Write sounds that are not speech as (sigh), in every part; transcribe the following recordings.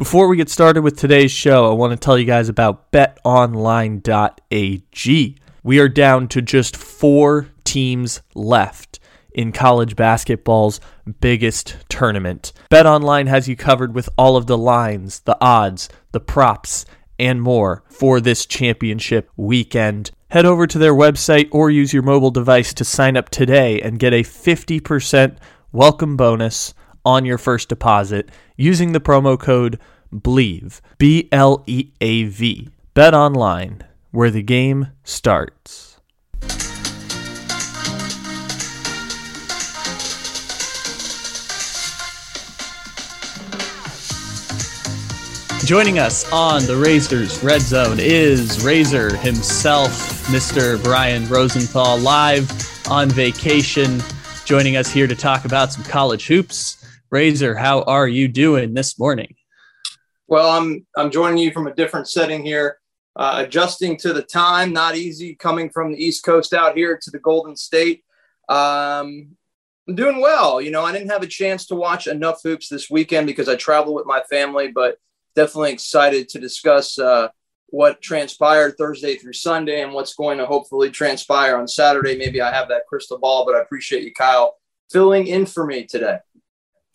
Before we get started with today's show, I want to tell you guys about betonline.ag. We are down to just four teams left in college basketball's biggest tournament. BetOnline has you covered with all of the lines, the odds, the props, and more for this championship weekend. Head over to their website or use your mobile device to sign up today and get a 50% welcome bonus on your first deposit using the promo code BLEAV, B L E A V. Bet online, where the game starts. Joining us on the Razors Red Zone is Razor himself, Mr. Brian Rosenthal, live on vacation, joining us here to talk about some college hoops. Razor, how are you doing this morning? Well, I'm I'm joining you from a different setting here, uh, adjusting to the time. Not easy coming from the East Coast out here to the Golden State. Um, I'm doing well. You know, I didn't have a chance to watch enough hoops this weekend because I traveled with my family, but definitely excited to discuss uh, what transpired Thursday through Sunday and what's going to hopefully transpire on Saturday. Maybe I have that crystal ball, but I appreciate you, Kyle, filling in for me today.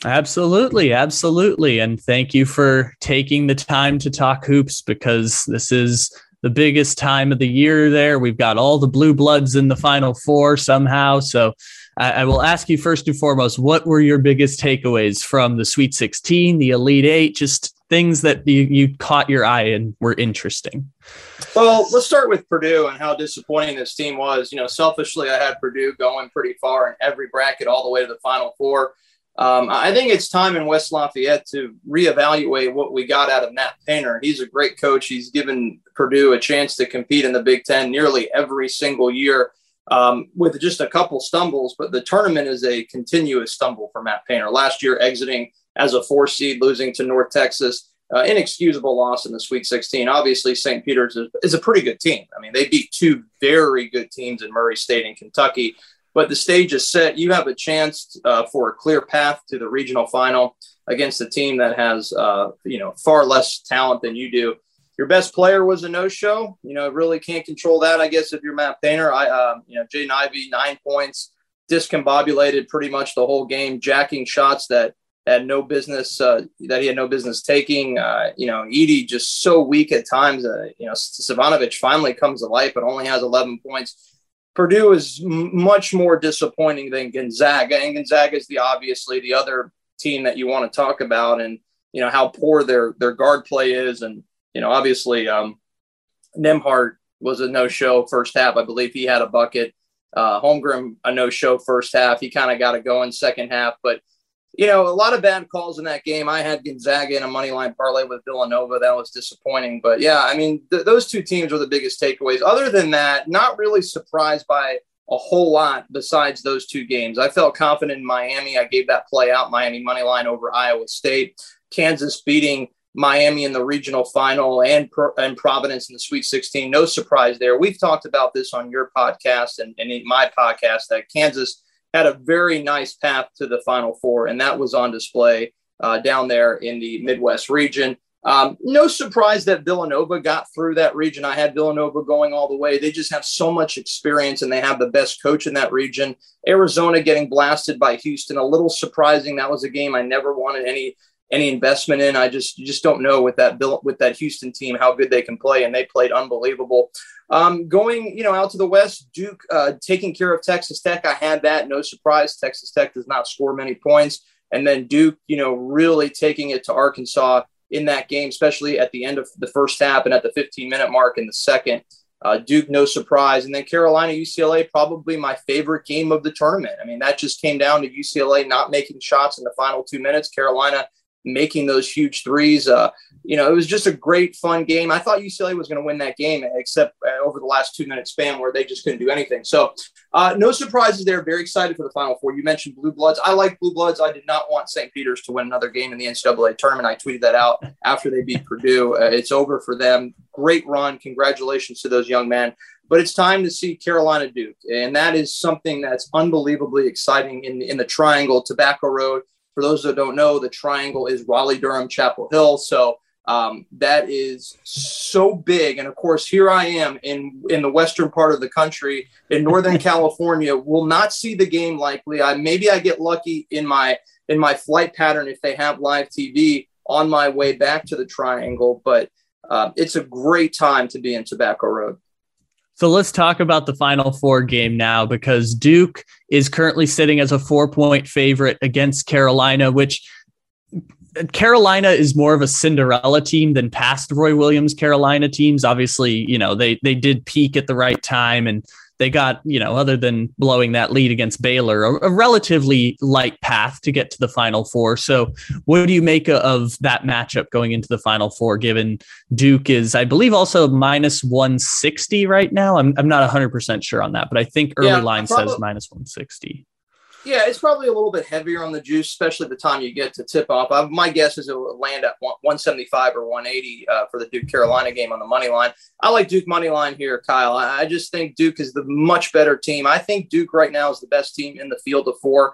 Absolutely, absolutely. And thank you for taking the time to talk hoops because this is the biggest time of the year there. We've got all the blue bloods in the final four somehow. So I, I will ask you first and foremost, what were your biggest takeaways from the Sweet 16, the Elite Eight, just things that you, you caught your eye and were interesting? Well, let's start with Purdue and how disappointing this team was. You know, selfishly, I had Purdue going pretty far in every bracket all the way to the Final Four. Um, I think it's time in West Lafayette to reevaluate what we got out of Matt Painter. He's a great coach. He's given Purdue a chance to compete in the Big Ten nearly every single year um, with just a couple stumbles, but the tournament is a continuous stumble for Matt Painter. Last year, exiting as a four seed, losing to North Texas. Uh, inexcusable loss in the Sweet 16. Obviously, St. Peter's is, is, a pretty good team. I mean, they beat two very good teams in Murray State and Kentucky, but the stage is set. You have a chance uh, for a clear path to the regional final against a team that has, uh, you know, far less talent than you do. Your best player was a no-show. You know, really can't control that. I guess if you're Matt Painter, I, uh, you know, Jaden Ivey nine points, discombobulated pretty much the whole game, jacking shots that had no business uh, that he had no business taking. Uh, you know, Edey just so weak at times. Uh, you know, Stefanovic finally comes to life, but only has 11 points. Purdue is m- much more disappointing than Gonzaga, and Gonzaga is the obviously the other team that you want to talk about, and you know how poor their their guard play is, and you know obviously um, Nembhard was a no show first half. I believe he had a bucket. Uh, Holmgren a no show first half. He kind of got it going second half, but you know, a lot of bad calls in that game. I had Gonzaga in a money line parlay with Villanova. That was disappointing. But yeah, I mean, th- those two teams were the biggest takeaways. Other than that, not really surprised by a whole lot besides those two games. I felt confident in Miami. I gave that play out Miami money line over Iowa State. Kansas beating Miami in the regional final and, and Providence in the Sweet 16. No surprise there. We've talked about this on your podcast and, and in my podcast that Kansas had a very nice path to the Final Four, and that was on display uh, down there in the Midwest region. Um, no surprise that Villanova got through that region. I had Villanova going all the way. They just have so much experience and they have the best coach in that region. Arizona getting blasted by Houston, a little surprising. That was a game I never wanted any any investment in. I just you just don't know with that with that Houston team how good they can play, and they played unbelievable. Um, going, you know, out to the west, Duke uh, taking care of Texas Tech. I had that, no surprise. Texas Tech does not score many points, and then Duke, you know, really taking it to Arkansas in that game, especially at the end of the first half and at the 15 minute mark in the second. Uh, Duke, no surprise. And then Carolina, UCLA, probably my favorite game of the tournament. I mean, that just came down to UCLA not making shots in the final two minutes. Carolina making those huge threes. Uh, you know, it was just a great, fun game. I thought UCLA was going to win that game, except uh, over the last two minute span where they just couldn't do anything. So, uh, no surprises there. Very excited for the Final Four. You mentioned Blue Bloods. I like Blue Bloods. I did not want St. Peter's to win another game in the NCAA tournament. I tweeted that out after they beat Purdue. Uh, it's over for them. Great run. Congratulations to those young men. But it's time to see Carolina Duke. And that is something that's unbelievably exciting in, in the triangle, Tobacco Road For those that don't know, the triangle is Raleigh, Durham, Chapel Hill. So um, that is so big. And of course, here I am in in the western part of the country in Northern (laughs) California. Will not see the game likely. I maybe I get lucky in my in my flight pattern if they have live TV on my way back to the Triangle. But uh, it's a great time to be in Tobacco Road. So let's talk about the Final Four game now because Duke is currently sitting as a four point favorite against Carolina, which Carolina is more of a Cinderella team than past Roy Williams Carolina teams. Obviously, you know, they they did peak at the right time and they got, you know, other than blowing that lead against Baylor, a, a relatively light path to get to the final four. So, what do you make of that matchup going into the final four, given Duke is, I believe, also minus 160 right now? I'm, I'm not 100% sure on that, but I think early yeah, line probably, says minus 160. Yeah, it's probably a little bit heavier on the juice, especially the time you get to tip off. I, my guess is it will land at 175 or 180 uh, for the Duke Carolina game on the money line. I like Duke money line here, Kyle. I, I just think Duke is the much better team. I think Duke right now is the best team in the field of four.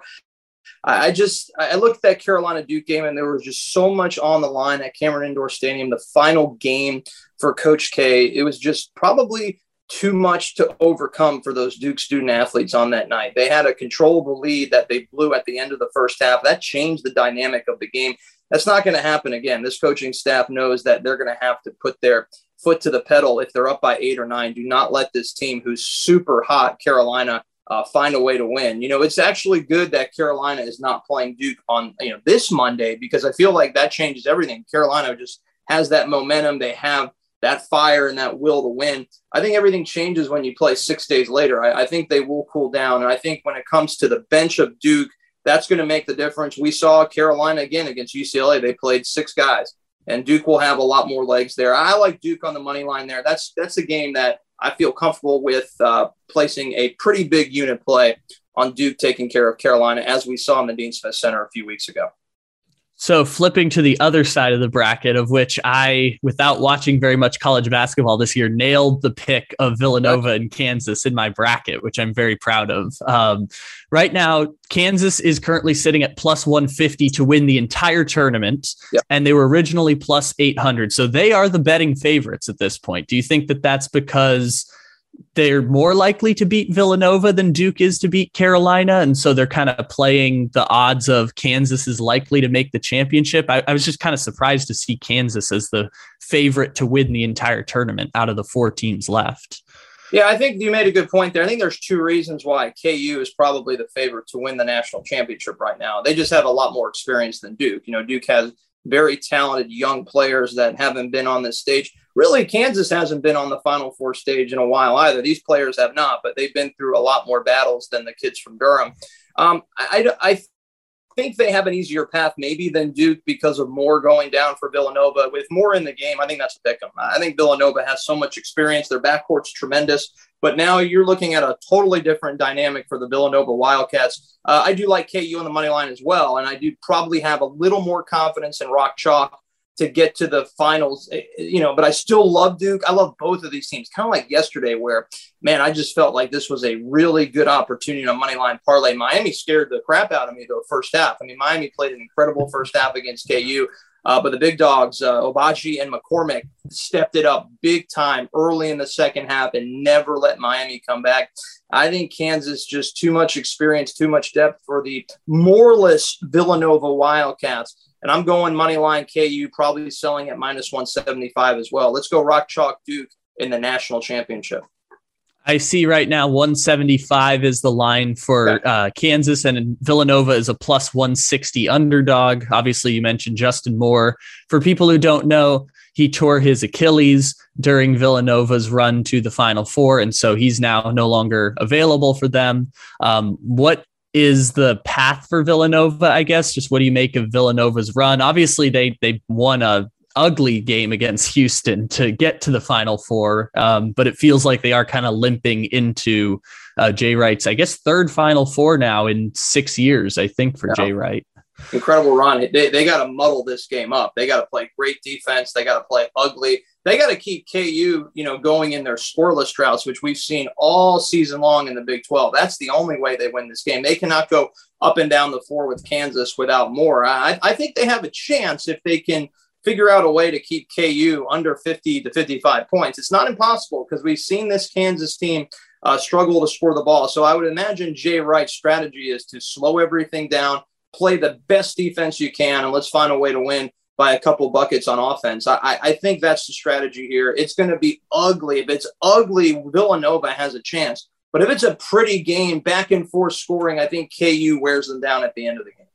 I, I just I looked at that Carolina Duke game and there was just so much on the line at Cameron Indoor Stadium. The final game for Coach K, it was just probably too much to overcome for those Duke student athletes on that night. They had a controllable lead that they blew at the end of the first half. That changed the dynamic of the game. That's not going to happen again. This coaching staff knows that they're going to have to put their foot to the pedal if they're up by eight or nine. Do not let this team, who's super hot, Carolina, uh, find a way to win. You know, it's actually good that Carolina is not playing Duke on you know this Monday because I feel like that changes everything. Carolina just has that momentum. They have that fire and that will to win. I think everything changes when you play six days later. I, I, think they will cool down. And I think when it comes to the bench of Duke, that's going to make the difference. We saw Carolina again against UCLA. They played six guys, and Duke will have a lot more legs there. I like Duke on the money line there. That's that's a game that I feel comfortable with uh, placing a pretty big unit play on Duke taking care of Carolina, as we saw in the Dean Smith Center a few weeks ago. So flipping to the other side of the bracket, of which I, without watching very much college basketball this year, nailed the pick of Villanova and Kansas in my bracket, which I'm very proud of. Um, right now, Kansas is currently sitting at plus 150 to win the entire tournament, yep. and they were originally plus 800. So they are the betting favorites at this point. Do you think that that's because they're more likely to beat Villanova than Duke is to beat Carolina. And so they're kind of playing the odds of Kansas is likely to make the championship. I, I, was just kind of surprised to see Kansas as the favorite to win the entire tournament out of the four teams left. Yeah, I think you made a good point there. I think there's two reasons why KU is probably the favorite to win the national championship right now. They just have a lot more experience than Duke. You know, Duke has very talented young players that haven't been on this stage. Really, Kansas hasn't been on the Final Four stage in a while either. These players have not, but they've been through a lot more battles than the kids from Durham. Um, I, I, think they have an easier path maybe than Duke because of Moore going down for Villanova. With Moore in the game, I think that's a pick 'em. I think Villanova has so much experience. Their backcourt's tremendous. But now you're looking at a totally different dynamic for the Villanova Wildcats. Uh, I do like KU on the money line as well, and I do probably have a little more confidence in Rock Chalk to get to the finals. Eh, eh, you know, but I still love Duke. I love both of these teams. Kind of like yesterday, where man, I just felt like this was a really good opportunity on money line parlay. Miami scared the crap out of me though first half. I mean, Miami played an incredible first half against KU. Uh, but the big dogs, uh, Agbaji and McCormick, stepped it up big time early in the second half and never let Miami come back. I think Kansas just too much experience, too much depth for the moreless Villanova Wildcats. And I'm going money line KU, probably selling at minus 175 as well. Let's go Rock Chalk Duke in the national championship. I see right now 175 is the line for uh, Kansas, and Villanova is a plus 160 underdog. Obviously, you mentioned Justin Moore. For people who don't know, he tore his Achilles during Villanova's run to the Final Four, and so he's now no longer available for them. Um, what is the path for Villanova? I guess just what do you make of Villanova's run? Obviously, they they won a ugly game against Houston to get to the Final Four, um, but it feels like they are kind of limping into uh, Jay Wright's, I guess, third Final Four now in six years, I think, for yeah. Jay Wright. Incredible run. They, they got to muddle this game up. They got to play great defense. They got to play ugly. They got to keep KU, you know, going in their scoreless droughts, which we've seen all season long in the Big 12. That's the only way they win this game. They cannot go up and down the floor with Kansas without Moore. I, I think they have a chance if they can figure out a way to keep KU under 50 to 55 points. It's not impossible because we've seen this Kansas team uh, struggle to score the ball. So I would imagine Jay Wright's strategy is to slow everything down, play the best defense you can, and let's find a way to win by a couple buckets on offense. I, I think that's the strategy here. It's going to be ugly. If it's ugly, Villanova has a chance. But if it's a pretty game, back and forth scoring, I think KU wears them down at the end of the game.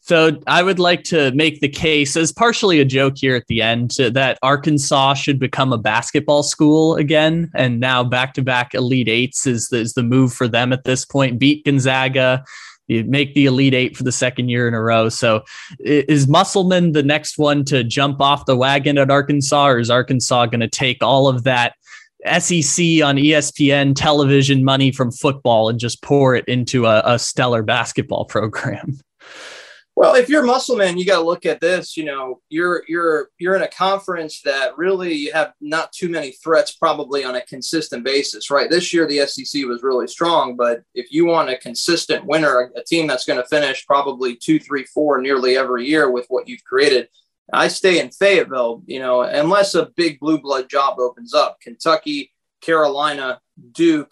So I would like to make the case as partially a joke here at the end that Arkansas should become a basketball school again, and now back-to-back Elite Eights is the, is the move for them at this point. Beat Gonzaga, you make the Elite Eight for the second year in a row. So is Musselman the next one to jump off the wagon at Arkansas, or is Arkansas going to take all of that SEC on ESPN television money from football and just pour it into a, a stellar basketball program? Well, if you're a Musselman, you got to look at this. You know, you're you're you're in a conference that really you have not too many threats, probably on a consistent basis, right? This year the SEC was really strong, but if you want a consistent winner, a team that's going to finish probably two, three, four nearly every year with what you've created, I stay in Fayetteville. You know, unless a big blue blood job opens up, Kentucky, Carolina, Duke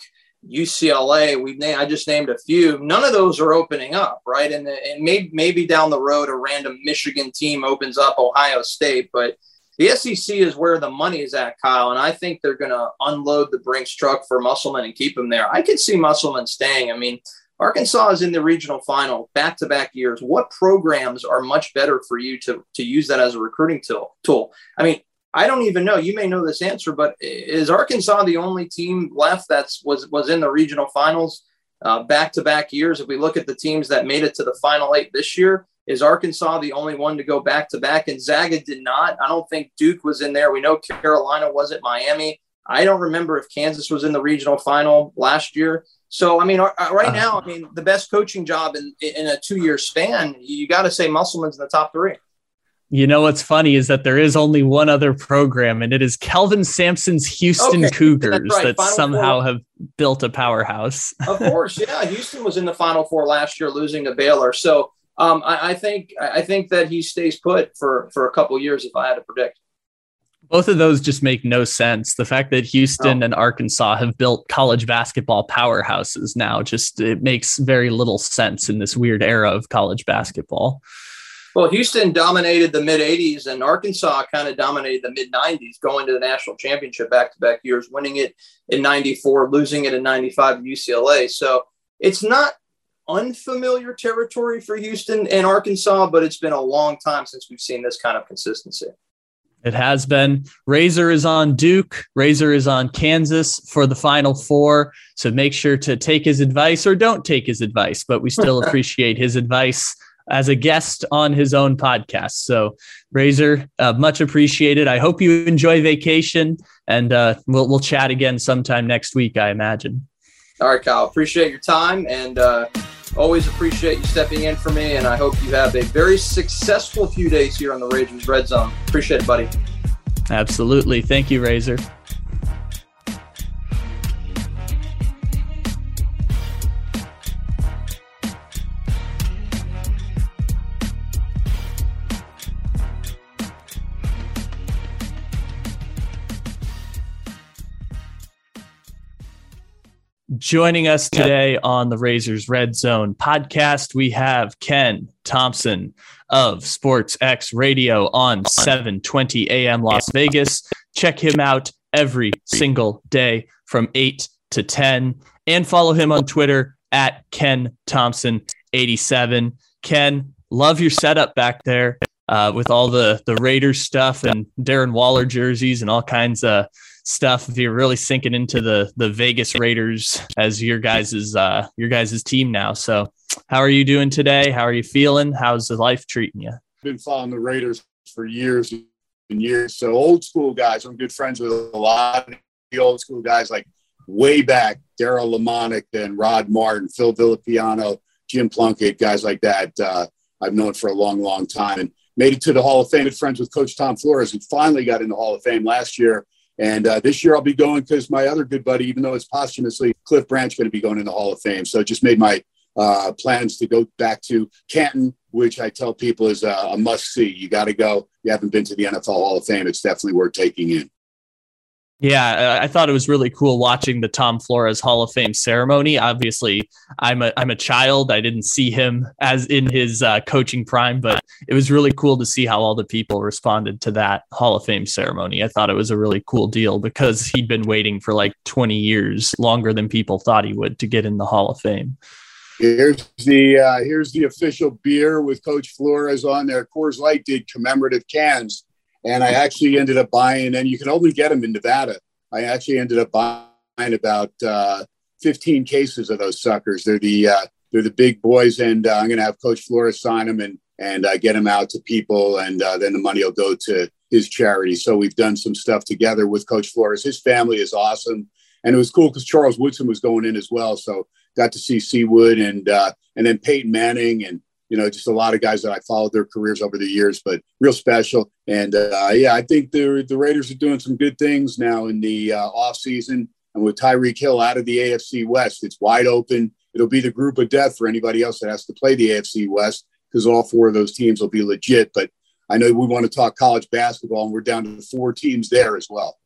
UCLA, we na- I just named a few. None of those are opening up, right? And, and maybe maybe down the road a random Michigan team opens up Ohio State, but the SEC is where the money is at, Kyle. And I think they're going to unload the Brinks truck for Musselman and keep him there. I could see Musselman staying. I mean, Arkansas is in the regional final back to back years. What programs are much better for you to, to use that as a recruiting tool? I mean, I don't even know. You may know this answer, but is Arkansas the only team left that's was was in the regional finals back to back years? If we look at the teams that made it to the final eight this year, is Arkansas the only one to go back to back? And Zaga did not. I don't think Duke was in there. We know Carolina was at Miami. I don't remember if Kansas was in the regional final last year. So I mean, right uh-huh. now, I mean, the best coaching job in in a two year span, you got to say Musselman's in the top three. You know what's funny is that there is only one other program, and it is Kelvin Sampson's Houston okay, Cougars right. that Final somehow four. have built a powerhouse. of course, yeah. Houston was in the Final Four last year, losing to Baylor. So um, I, I, think I think that he stays put for for a couple years, if I had to predict. Both of those just make no sense. The fact that Houston oh. and Arkansas have built college basketball powerhouses now just it makes very little sense in this weird era of college basketball. Well, Houston dominated the mid 80s, and Arkansas kind of dominated the mid 90s, going to the national championship back to back years, winning it in 94, losing it in 95 at UCLA. So it's not unfamiliar territory for Houston and Arkansas, but it's been a long time since we've seen this kind of consistency. It has been. Razor is on Duke. Razor is on Kansas for the final four. So make sure to take his advice or don't take his advice, but we still (laughs) appreciate his advice as a guest on his own podcast. So, Razor, uh, much appreciated. I hope you enjoy vacation, and uh, we'll we'll chat again sometime next week. I imagine. All right, Kyle. Appreciate your time, and uh, always appreciate you stepping in for me. And I hope you have a very successful few days here on the Razor's Red Zone. Appreciate it, buddy. Absolutely. Thank you, Razor. Joining us today on the Razors Red Zone podcast, we have Ken Thompson of Sports X Radio on 720 AM Las Vegas. Check him out every single day from 8 to 10 and follow him on Twitter at Ken Thompson 87. Ken, love your setup back there uh, with all the the Raiders stuff and Darren Waller jerseys and all kinds of stuff if you're really sinking into the the Vegas Raiders as your guys's uh your guys's team now. So how are you doing today? How are you feeling? How's the life treating you? Been following the Raiders for years and years. So old school guys, I'm good friends with a lot of the old school guys like way back, Daryle Lamonica and Rod Martin, Phil Villapiano, Jim Plunkett, guys like that. Uh, I've known for a long, long time, and made it to the Hall of Fame. Good friends with Coach Tom Flores, who finally got in the Hall of Fame last year. And uh, this year I'll be going because my other good buddy, even though it's posthumously, Cliff Branch, going to be going in the Hall of Fame. So just made my uh, plans to go back to Canton, which I tell people is a, a must see. You got to go. You haven't been to the NFL Hall of Fame. It's definitely worth taking in. Yeah, I thought it was really cool watching the Tom Flores Hall of Fame ceremony. Obviously, I'm a I'm a child. I didn't see him as in his uh, coaching prime, but it was really cool to see how all the people responded to that Hall of Fame ceremony. I thought it was a really cool deal because he'd been waiting for like 20 years, longer than people thought he would, to get in the Hall of Fame. Here's the uh, here's the official beer with Coach Flores on there. Coors Light did commemorative cans and I actually ended up buying, and you can only get them in Nevada. I actually ended up buying about uh, 15 cases of those suckers. They're the uh, they're the big boys, and uh, I'm going to have Coach Flores sign them and and uh, get them out to people, and uh, then the money will go to his charity. So we've done some stuff together with Coach Flores. His family is awesome, and it was cool because Charles Woodson was going in as well. So got to see C-Wood and uh, and then Peyton Manning and you know, just a lot of guys that I followed their careers over the years, but real special. And uh, yeah, I think the the Raiders are doing some good things now in the uh, off season, and with Tyreek Hill out of the AFC West, it's wide open. It'll be the group of death for anybody else that has to play the AFC West because all four of those teams will be legit. But I know we want to talk college basketball, and we're down to four teams there as well.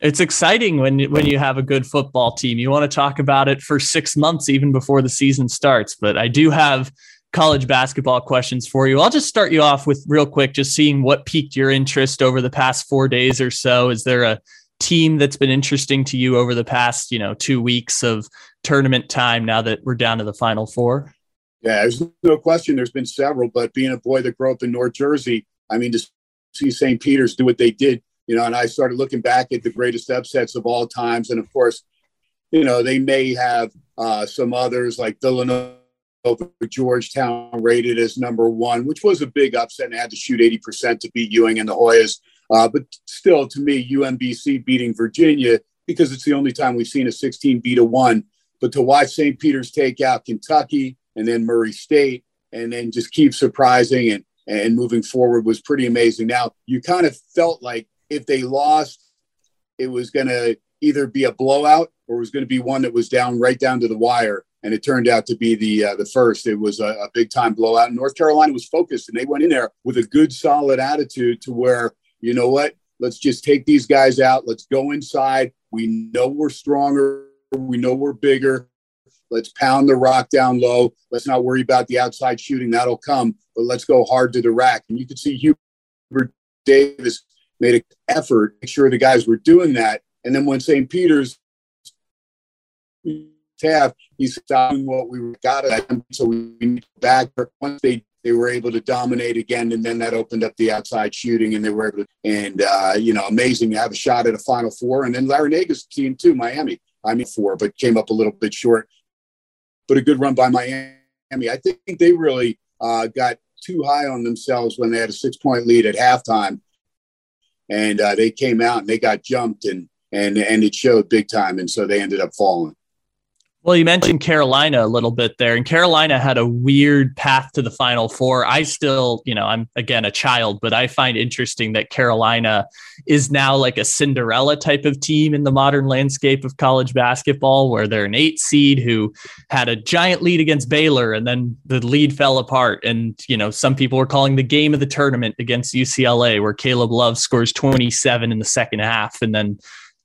It's exciting when when you have a good football team. You want to talk about it for six months, even before the season starts. But I do have college basketball questions for you. I'll just start you off with real quick, just seeing what piqued your interest over the past four days or so. Is there a team that's been interesting to you over the past, you know, two weeks of tournament time now that we're down to the final four? Yeah, there's no question. There's been several, but being a boy that grew up in North Jersey, I mean, to see St. Peter's do what they did, you know, and I started looking back at the greatest upsets of all times. And of course, you know, they may have uh, some others like Villanova over Georgetown rated as number one, which was a big upset and had to shoot 80% to beat Ewing and the Hoyas. Uh, but still, to me, UMBC beating Virginia because it's the only time we've seen a 16 beat a one. But to watch St. Peter's take out Kentucky and then Murray State and then just keep surprising and, and moving forward was pretty amazing. Now, you kind of felt like if they lost, it was going to either be a blowout or it was going to be one that was down right down to the wire and it turned out to be the uh, the first. It was a, a big time blowout. North Carolina was focused, and they went in there with a good, solid attitude to where you know what, let's just take these guys out. Let's go inside. We know we're stronger. We know we're bigger. Let's pound the rock down low. Let's not worry about the outside shooting. That'll come, but let's go hard to the rack. And you could see Hubert Davis made an effort, make sure the guys were doing that. And then when St. Peter's half, he's stopping what we got at him. So we need back. Once they they were able to dominate again, and then that opened up the outside shooting, and they were able to, and uh, you know, amazing to have a shot at a Final Four. And then Larry Larrañaga's team too, Miami. I mean, four, but came up a little bit short. But a good run by Miami. I think they really uh, got too high on themselves when they had a six point lead at halftime, and uh, they came out and they got jumped, and and and it showed big time, and so they ended up falling. Well, you mentioned Carolina a little bit there, and Carolina had a weird path to the Final Four. I still, you know, I'm again a child, but I find interesting that Carolina is now like a Cinderella type of team in the modern landscape of college basketball, where they're an eight seed who had a giant lead against Baylor, and then the lead fell apart. And, you know, some people were calling the game of the tournament against UCLA, where Caleb Love scores 27 in the second half, and then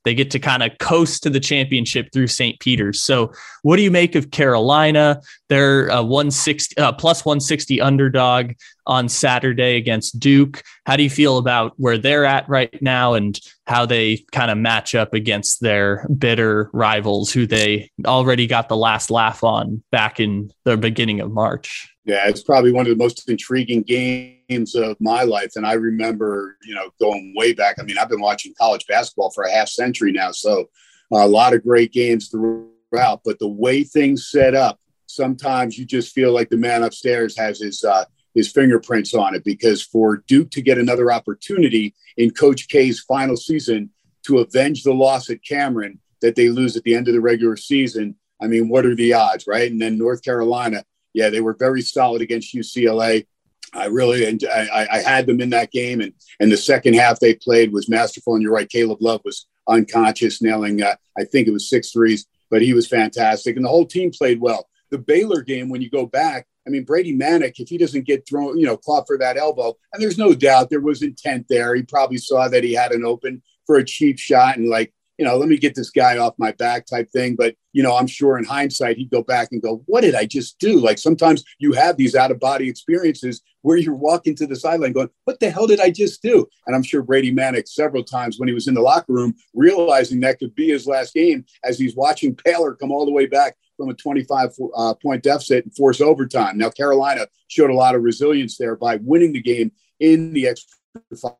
they get to kind of coast to the championship through St. Peter's. So, what do you make of Carolina? They're a 160 uh, plus 160 underdog on Saturday against Duke. How do you feel about where they're at right now and how they kind of match up against their bitter rivals who they already got the last laugh on back in the beginning of March? Yeah, it's probably one of the most intriguing games of my life. And I remember, you know, going way back. I mean, I've been watching college basketball for a half century now. So a lot of great games throughout. But the way things set up, sometimes you just feel like the man upstairs has his uh, his fingerprints on it because for Duke to get another opportunity in Coach K's final season to avenge the loss at Cameron that they lose at the end of the regular season, I mean, what are the odds, right? And then North Carolina, yeah, they were very solid against UCLA. I really and I, I, had them in that game, and and the second half they played was masterful. And you're right, Caleb Love was unconscious, nailing uh, I think it was six threes, but he was fantastic, and the whole team played well. The Baylor game, when you go back, I mean Brady Manek, if he doesn't get thrown, you know, caught for that elbow, and there's no doubt there was intent there. He probably saw that he had an open for a cheap shot, and like you know, let me get this guy off my back type thing. But, you know, I'm sure in hindsight, he'd go back and go, what did I just do? Like sometimes you have these out of body experiences where you're walking to the sideline going, what the hell did I just do? And I'm sure Brady Manek several times when he was in the locker room, realizing that could be his last game as he's watching Baylor come all the way back from a 25 uh, point deficit and force overtime. Now, Carolina showed a lot of resilience there by winning the game in the extra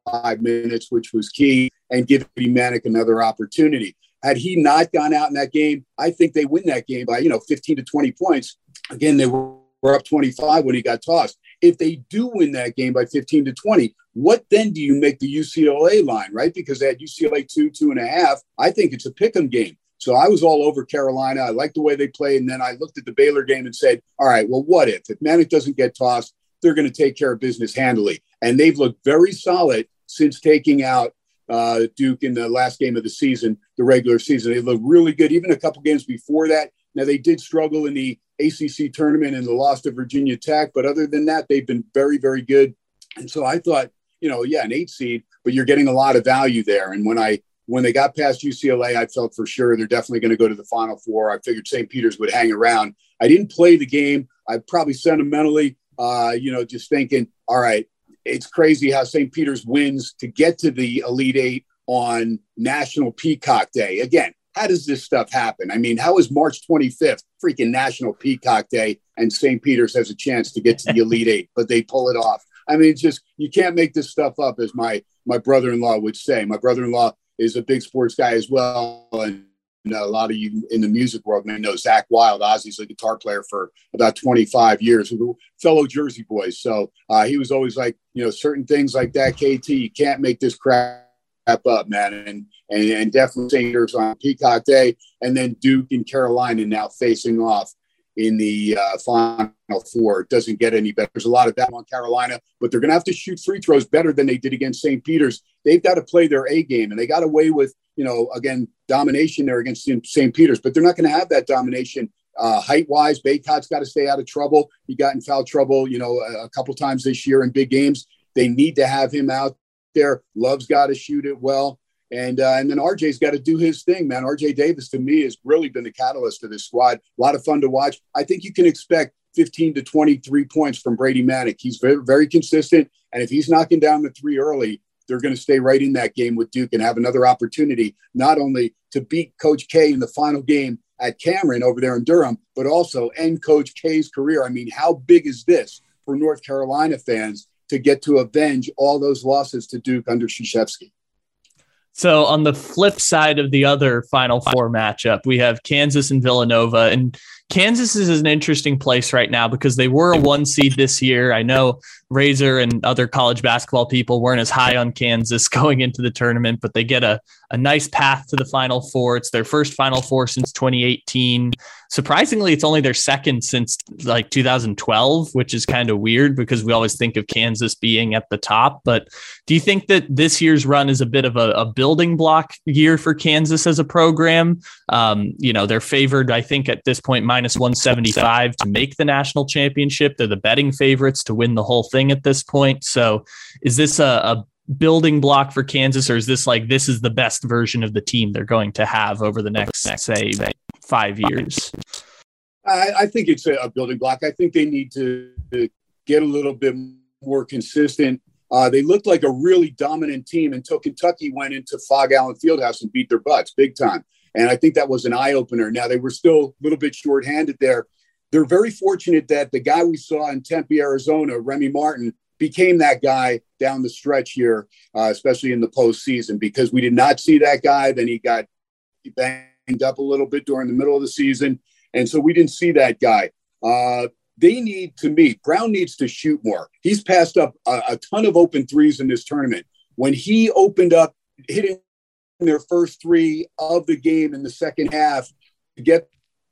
five minutes, which was key, and give Manek another opportunity. Had he not gone out in that game, I think they win that game by, you know, 15 to 20 points. Again, they were up 25 when he got tossed. If they do win that game by 15 to 20, what then do you make the UCLA line, right? Because had UCLA two, two and a half. I think it's a pick 'em game. So I was all over Carolina. I liked the way they played. And then I looked at the Baylor game and said, all right, well, what if? If Manek doesn't get tossed, they're going to take care of business handily. And they've looked very solid since taking out uh, Duke in the last game of the season, the regular season. They looked really good, even a couple games before that. Now, they did struggle in the ACC tournament and the loss to Virginia Tech, but other than that, they've been very, very good. And so I thought, you know, yeah, an eight seed, but you're getting a lot of value there. And when I when they got past UCLA, I felt for sure they're definitely going to go to the Final Four. I figured St. Peter's would hang around. I didn't play the game. I probably sentimentally uh, you know, just thinking, all right, it's crazy how St. Peter's wins to get to the Elite Eight on National Peacock Day. Again, how does this stuff happen? I mean, how is March 25th freaking National Peacock Day and St. Peter's has a chance to get to the Elite Eight, but they pull it off? I mean, it's just you can't make this stuff up, as my my brother-in-law would say. My brother-in-law is a big sports guy as well, and a lot of you in the music world may know Zakk Wylde. Ozzy's a guitar player for about 25 years, fellow Jersey boys. So uh, he was always like, you know, certain things like that. KT, you can't make this crap up, man. And and, and definitely Sanders on Peacock Day, and then Duke and Carolina now facing off in the uh, final four. It doesn't get any better. There's a lot of that on Carolina, but they're going to have to shoot free throws better than they did against St. Peter's. They've got to play their A game, and they got away with, you know, again, domination there against St. Peter's, but they're not going to have that domination. Uh, height wise, Bacot's got to stay out of trouble. He got in foul trouble, you know, a, a couple times this year in big games. They need to have him out there. Love's got to shoot it well. And uh, and then RJ's got to do his thing, man. RJ Davis to me has really been the catalyst of this squad. A lot of fun to watch. I think you can expect 15 to 23 points from Brady Manek. He's very, very consistent. And if he's knocking down the three early, they're going to stay right in that game with Duke and have another opportunity, not only to beat Coach K in the final game at Cameron over there in Durham, but also end Coach K's career. I mean, how big is this for North Carolina fans to get to avenge all those losses to Duke under Krzyzewski? So on the flip side of the other Final Four matchup, we have Kansas and Villanova, and Kansas is an interesting place right now because they were a one seed this year. I know Razor and other college basketball people weren't as high on Kansas (laughs) going into the tournament, but they get a, a nice path to the Final Four. It's their first Final Four since 2018. Surprisingly, it's only their second since like 2012, which is kind of weird because we always think of Kansas being at the top. But do you think that this year's run is a bit of a, a building block year for Kansas as a program? Um, you know, they're favored, I think, at this point, minus 175 to make the national championship. They're the betting favorites to win the whole thing at this point. So is this a, a building block for Kansas, or is this like this is the best version of the team they're going to have over the next, say, five years? I, I think it's a, building block. I think they need to, to get a little bit more consistent. Uh, they looked like a really dominant team until Kentucky went into Phog Allen Fieldhouse and beat their butts big time. And I think that was an eye opener. Now they were still a little bit shorthanded there. They're very fortunate that the guy we saw in Tempe, Arizona, Remy Martin, became that guy down the stretch here, uh, especially in the postseason, because we did not see that guy. Then he got banged up a little bit during the middle of the season. And so we didn't see that guy. Uh, they need to meet. Braun needs to shoot more. He's passed up a, a ton of open threes in this tournament. When he opened up, hitting their first three of the game in the second half to get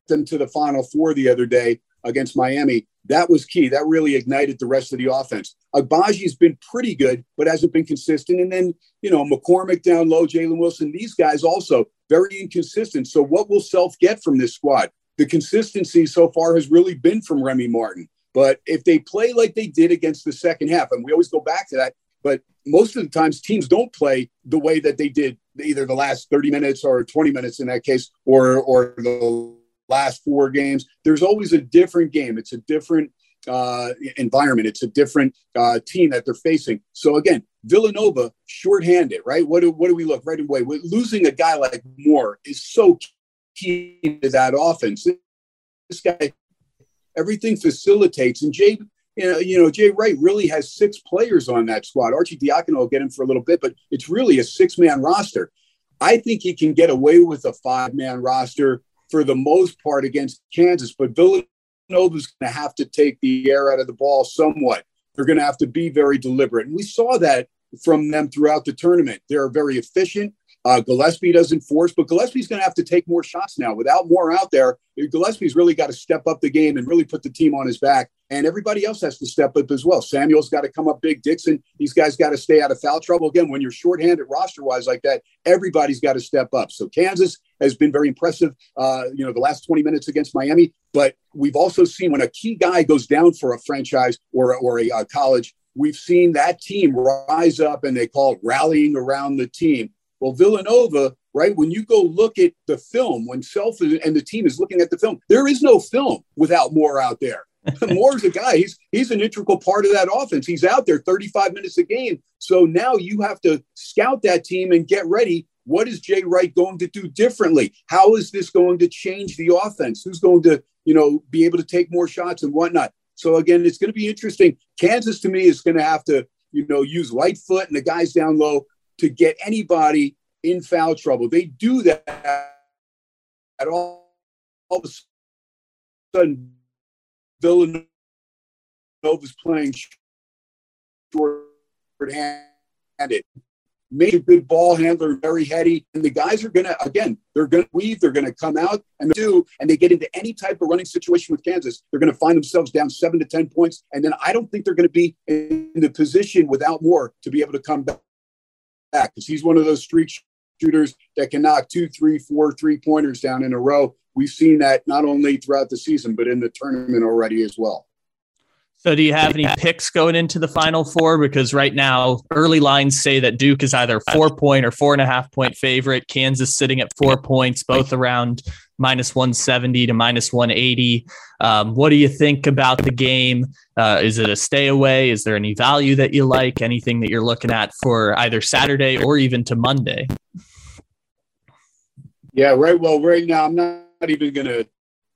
them to the final four the other day, against Miami, that was key. That really ignited the rest of the offense. Agbaji's been pretty good, but hasn't been consistent. And then, you know, McCormick down low, Jalen Wilson, these guys also very inconsistent. So, what will Self get from this squad? The consistency so far has really been from Remy Martin. But if they play like they did against the second half, and we always go back to that, but most of the times teams don't play the way that they did either the last 30 minutes or 20 minutes in that case, or or the last four games. There's always a different game. It's a different uh, environment. It's a different uh, team that they're facing. So again, Villanova shorthanded, right? What do what do we look right away? Losing a guy like Moore is so key to that offense. This guy, everything facilitates, and Jay. You uh, know, you know, Jay Wright really has six players on that squad. Arcidiacono will get him for a little bit, but it's really a six-man roster. I think he can get away with a five-man roster for the most part against Kansas, but Villanova's going to have to take the air out of the ball somewhat. They're going to have to be very deliberate. And we saw that from them throughout the tournament. They're very efficient. Uh, Gillespie doesn't force, but Gillespie's going to have to take more shots now. Without Moore out there, Gillespie's really got to step up the game and really put the team on his back. And everybody else has to step up as well. Samuel's got to come up big. Dixon, these guys got to stay out of foul trouble. Again, when you're shorthanded roster wise like that, everybody's got to step up. So Kansas has been very impressive, uh, you know, the last 20 minutes against Miami. But we've also seen when a key guy goes down for a franchise or, or a uh, college, we've seen that team rise up and they call it rallying around the team. Well, Villanova, right? When you go look at the film, when Self and the team is looking at the film, there is no film without Moore out there. (laughs) Moore's a guy. He's he's an integral part of that offense. He's out there 35 minutes a game. So now you have to scout that team and get ready. What is Jay Wright going to do differently? How is this going to change the offense? Who's going to, you know, be able to take more shots and whatnot? So again, it's going to be interesting. Kansas to me is going to have to, you know, use Lightfoot and the guys down low to get anybody in foul trouble. They do that at all, all of a sudden. Villanova's playing short-handed. Made a good ball handler, very heady, and the guys are gonna again. They're gonna weave. They're gonna come out and do, and they get into any type of running situation with Kansas. They're gonna find themselves down seven to ten points, and then I don't think they're gonna be in the position without Moore to be able to come back because he's one of those streak shooters that can knock two, three, four three pointers down in a row. We've seen that not only throughout the season, but in the tournament already as well. So, do you have any picks going into the final four? Because right now, early lines say that Duke is either four point or four and a half point favorite. Kansas sitting at four points, both around minus 170 to minus 180. Um, what do you think about the game? Uh, is it a stay away? Is there any value that you like? Anything that you're looking at for either Saturday or even to Monday? Yeah, right. Well, right now, I'm not even going to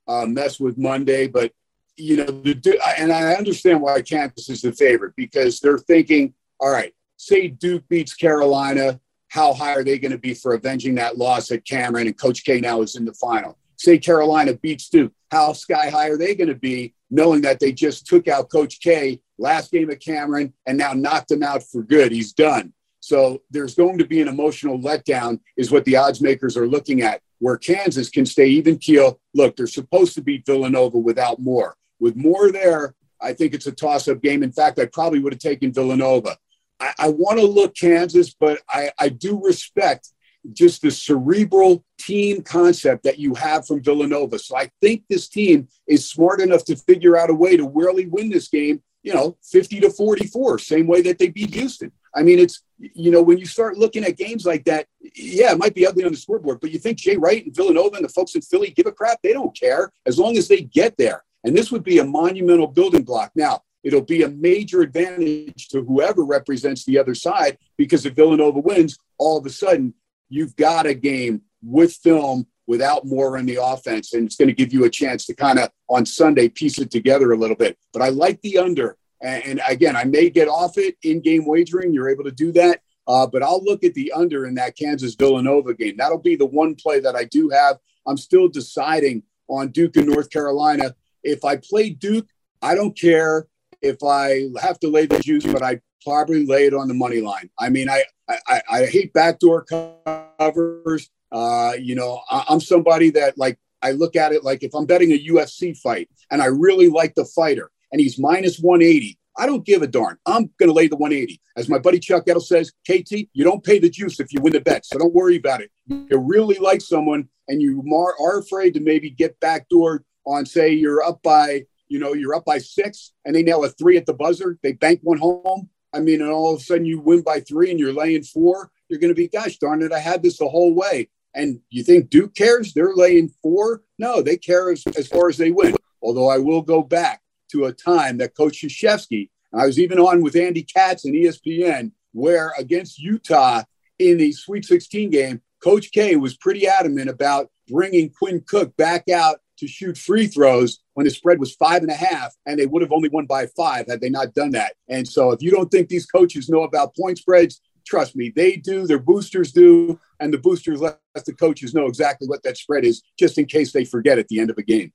uh, mess with Monday, but you know, the, and I understand why Kansas is the favorite because they're thinking, all right, say Duke beats Carolina, how high are they going to be for avenging that loss at Cameron? And Coach K now is in the final. Say Carolina beats Duke, how sky high are they going to be knowing that they just took out Coach K last game at Cameron and now knocked him out for good? He's done. So there's going to be an emotional letdown, is what the odds makers are looking at, where Kansas can stay even keel. Look, they're supposed to beat Villanova without Moore. With Moore there, I think it's a toss up game. In fact, I probably would have taken Villanova. I, I want to look Kansas, but I, I do respect just the cerebral team concept that you have from Villanova. So I think this team is smart enough to figure out a way to really win this game, you know, 50 to 44, same way that they beat Houston. I mean, it's, you know, when you start looking at games like that, yeah, it might be ugly on the scoreboard, but you think Jay Wright and Villanova and the folks in Philly give a crap? They don't care as long as they get there. And this would be a monumental building block. Now, it'll be a major advantage to whoever represents the other side because if Villanova wins, all of a sudden you've got a game with film without Moore in the offense. And it's going to give you a chance to kind of on Sunday piece it together a little bit. But I like the under. And again, I may get off it in game wagering. You're able to do that. Uh, but I'll look at the under in that Kansas Villanova game. That'll be the one play that I do have. I'm still deciding on Duke and North Carolina. If I play Duke, I don't care if I have to lay the juice, but I probably lay it on the money line. I mean, I I, I hate backdoor covers. Uh, you know, I, am somebody that like I look at it like if I'm betting a UFC fight and I really like the fighter and he's minus 180, I don't give a darn. I'm going to lay the 180. As my buddy Chuck Edel says, KT, you don't pay the juice if you win the bet. So don't worry about it. You really like someone and you are afraid to maybe get backdoor on, say, you're up by, you know, you're up by six and they nail a three at the buzzer. They bank one home. I mean, and all of a sudden you win by three and you're laying four. You're going to be, gosh darn it, I had this the whole way. And you think Duke cares? They're laying four? No, they care as, as far as they win. Although I will go back to a time that Coach Krzyzewski, I was even on with Andy Katz and ESPN, where against Utah in the Sweet 16 game, Coach K was pretty adamant about bringing Quinn Cook back out to shoot free throws when the spread was five and a half, and they would have only won by five had they not done that. And so, if you don't think these coaches know about point spreads, trust me, they do. Their boosters do, and the boosters let the coaches know exactly what that spread is, just in case they forget at the end of a game.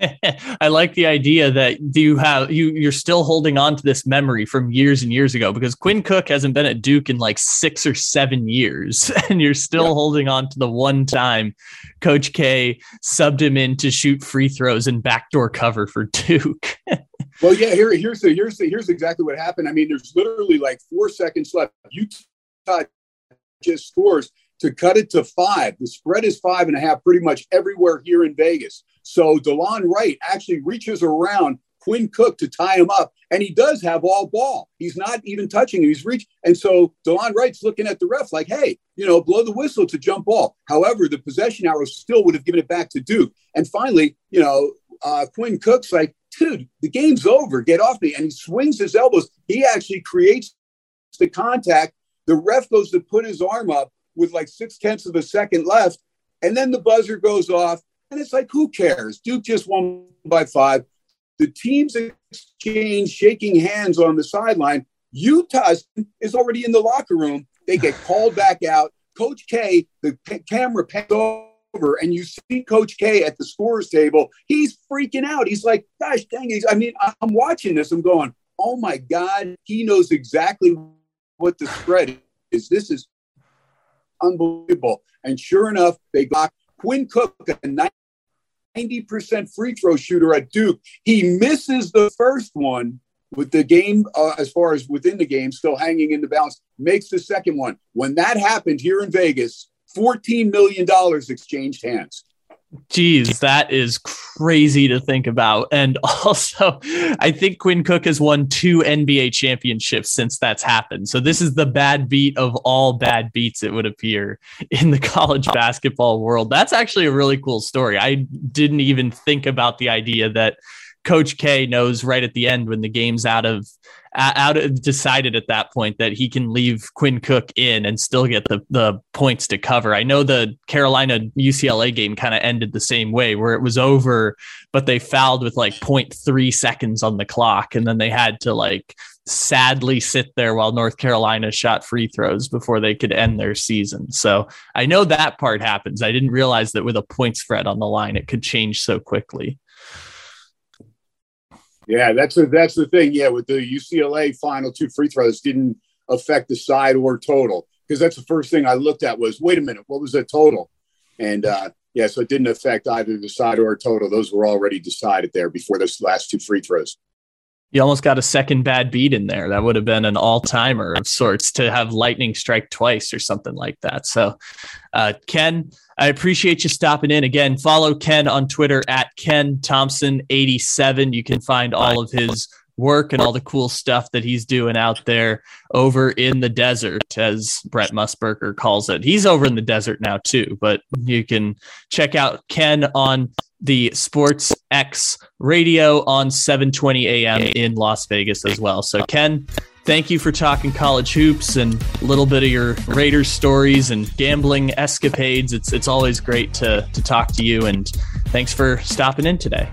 (laughs) I like the idea that you have you you're still holding on to this memory from years and years ago because Quinn Cook hasn't been at Duke in like six or seven years, (laughs) and you're still yeah. holding on to the one time Coach K subbed him in to shoot free throws and backdoor cover for Duke. (laughs) well, yeah, here here's the here's the here's exactly what happened. I mean, there's literally like four seconds left. Utah just scores to cut it to five. The spread is five and a half pretty much everywhere here in Vegas. So DeLon Wright actually reaches around Quinn Cook to tie him up, and he does have all ball. He's not even touching him. He's reached, and so DeLon Wright's looking at the ref like, "Hey, you know, blow the whistle to jump ball." However, the possession arrow still would have given it back to Duke. And finally, you know, uh, Quinn Cook's like, "Dude, the game's over. Get off me!" And he swings his elbows. He actually creates the contact. The ref goes to put his arm up with like six tenths of a second left, and then the buzzer goes off and it's like, who cares? Duke just won by five. The teams exchange shaking hands on the sideline. Utah is already in the locker room. They get (laughs) called back out. Coach K, the p- camera pans over, and you see Coach K at the scores table. He's freaking out. He's like, gosh dang it. I mean, I'm watching this. I'm going, oh my God, he knows exactly what the spread is. This is unbelievable. And sure enough, they got Quinn Cook, a 90% free throw shooter at Duke. He misses the first one with the game, uh, as far as within the game, still hanging in the balance, makes the second one. When that happened here in Vegas, $14 million exchanged hands. Geez, that is crazy to think about. And (laughs) also, I think Quinn Cook has won two NBA championships since that's happened. So this is the bad beat of all bad beats, it would appear, in the (laughs) college basketball world. That's actually a really cool story. I didn't even think about the idea that Coach K knows right at the end when the game's out of out decided at that point that he can leave Quinn Cook in and still get the the points to cover. I know the Carolina UCLA game kind of ended the same way where it was over, but they fouled with like 0.3 seconds on the clock, and then they had to like sadly sit there while North Carolina shot free throws before they could end their season. So I know that part happens. I didn't realize that with a point spread on the line, it could change so quickly. Yeah, that's a, that's the thing. Yeah, with the UCLA final two free throws didn't affect the side or total because that's the first thing I looked at was wait a minute, what was the total? And uh, yeah, so it didn't affect either the side or total. Those were already decided there before those last two free throws. You almost got a second bad beat in there. That would have been an all timer of sorts to have lightning strike twice or something like that. So, uh, Ken, I appreciate you stopping in again. Follow Ken on Twitter at Ken Thompson 87. You can find all of his work and all the cool stuff that he's doing out there over in the desert, as Brent Musburger calls it. He's over in the desert now too, but you can check out Ken on the Sports X radio on 720 AM in Las Vegas as well. So Ken, thank you for talking college hoops and a little bit of your Raiders stories and gambling escapades. It's it's always great to to talk to you and thanks for stopping in today.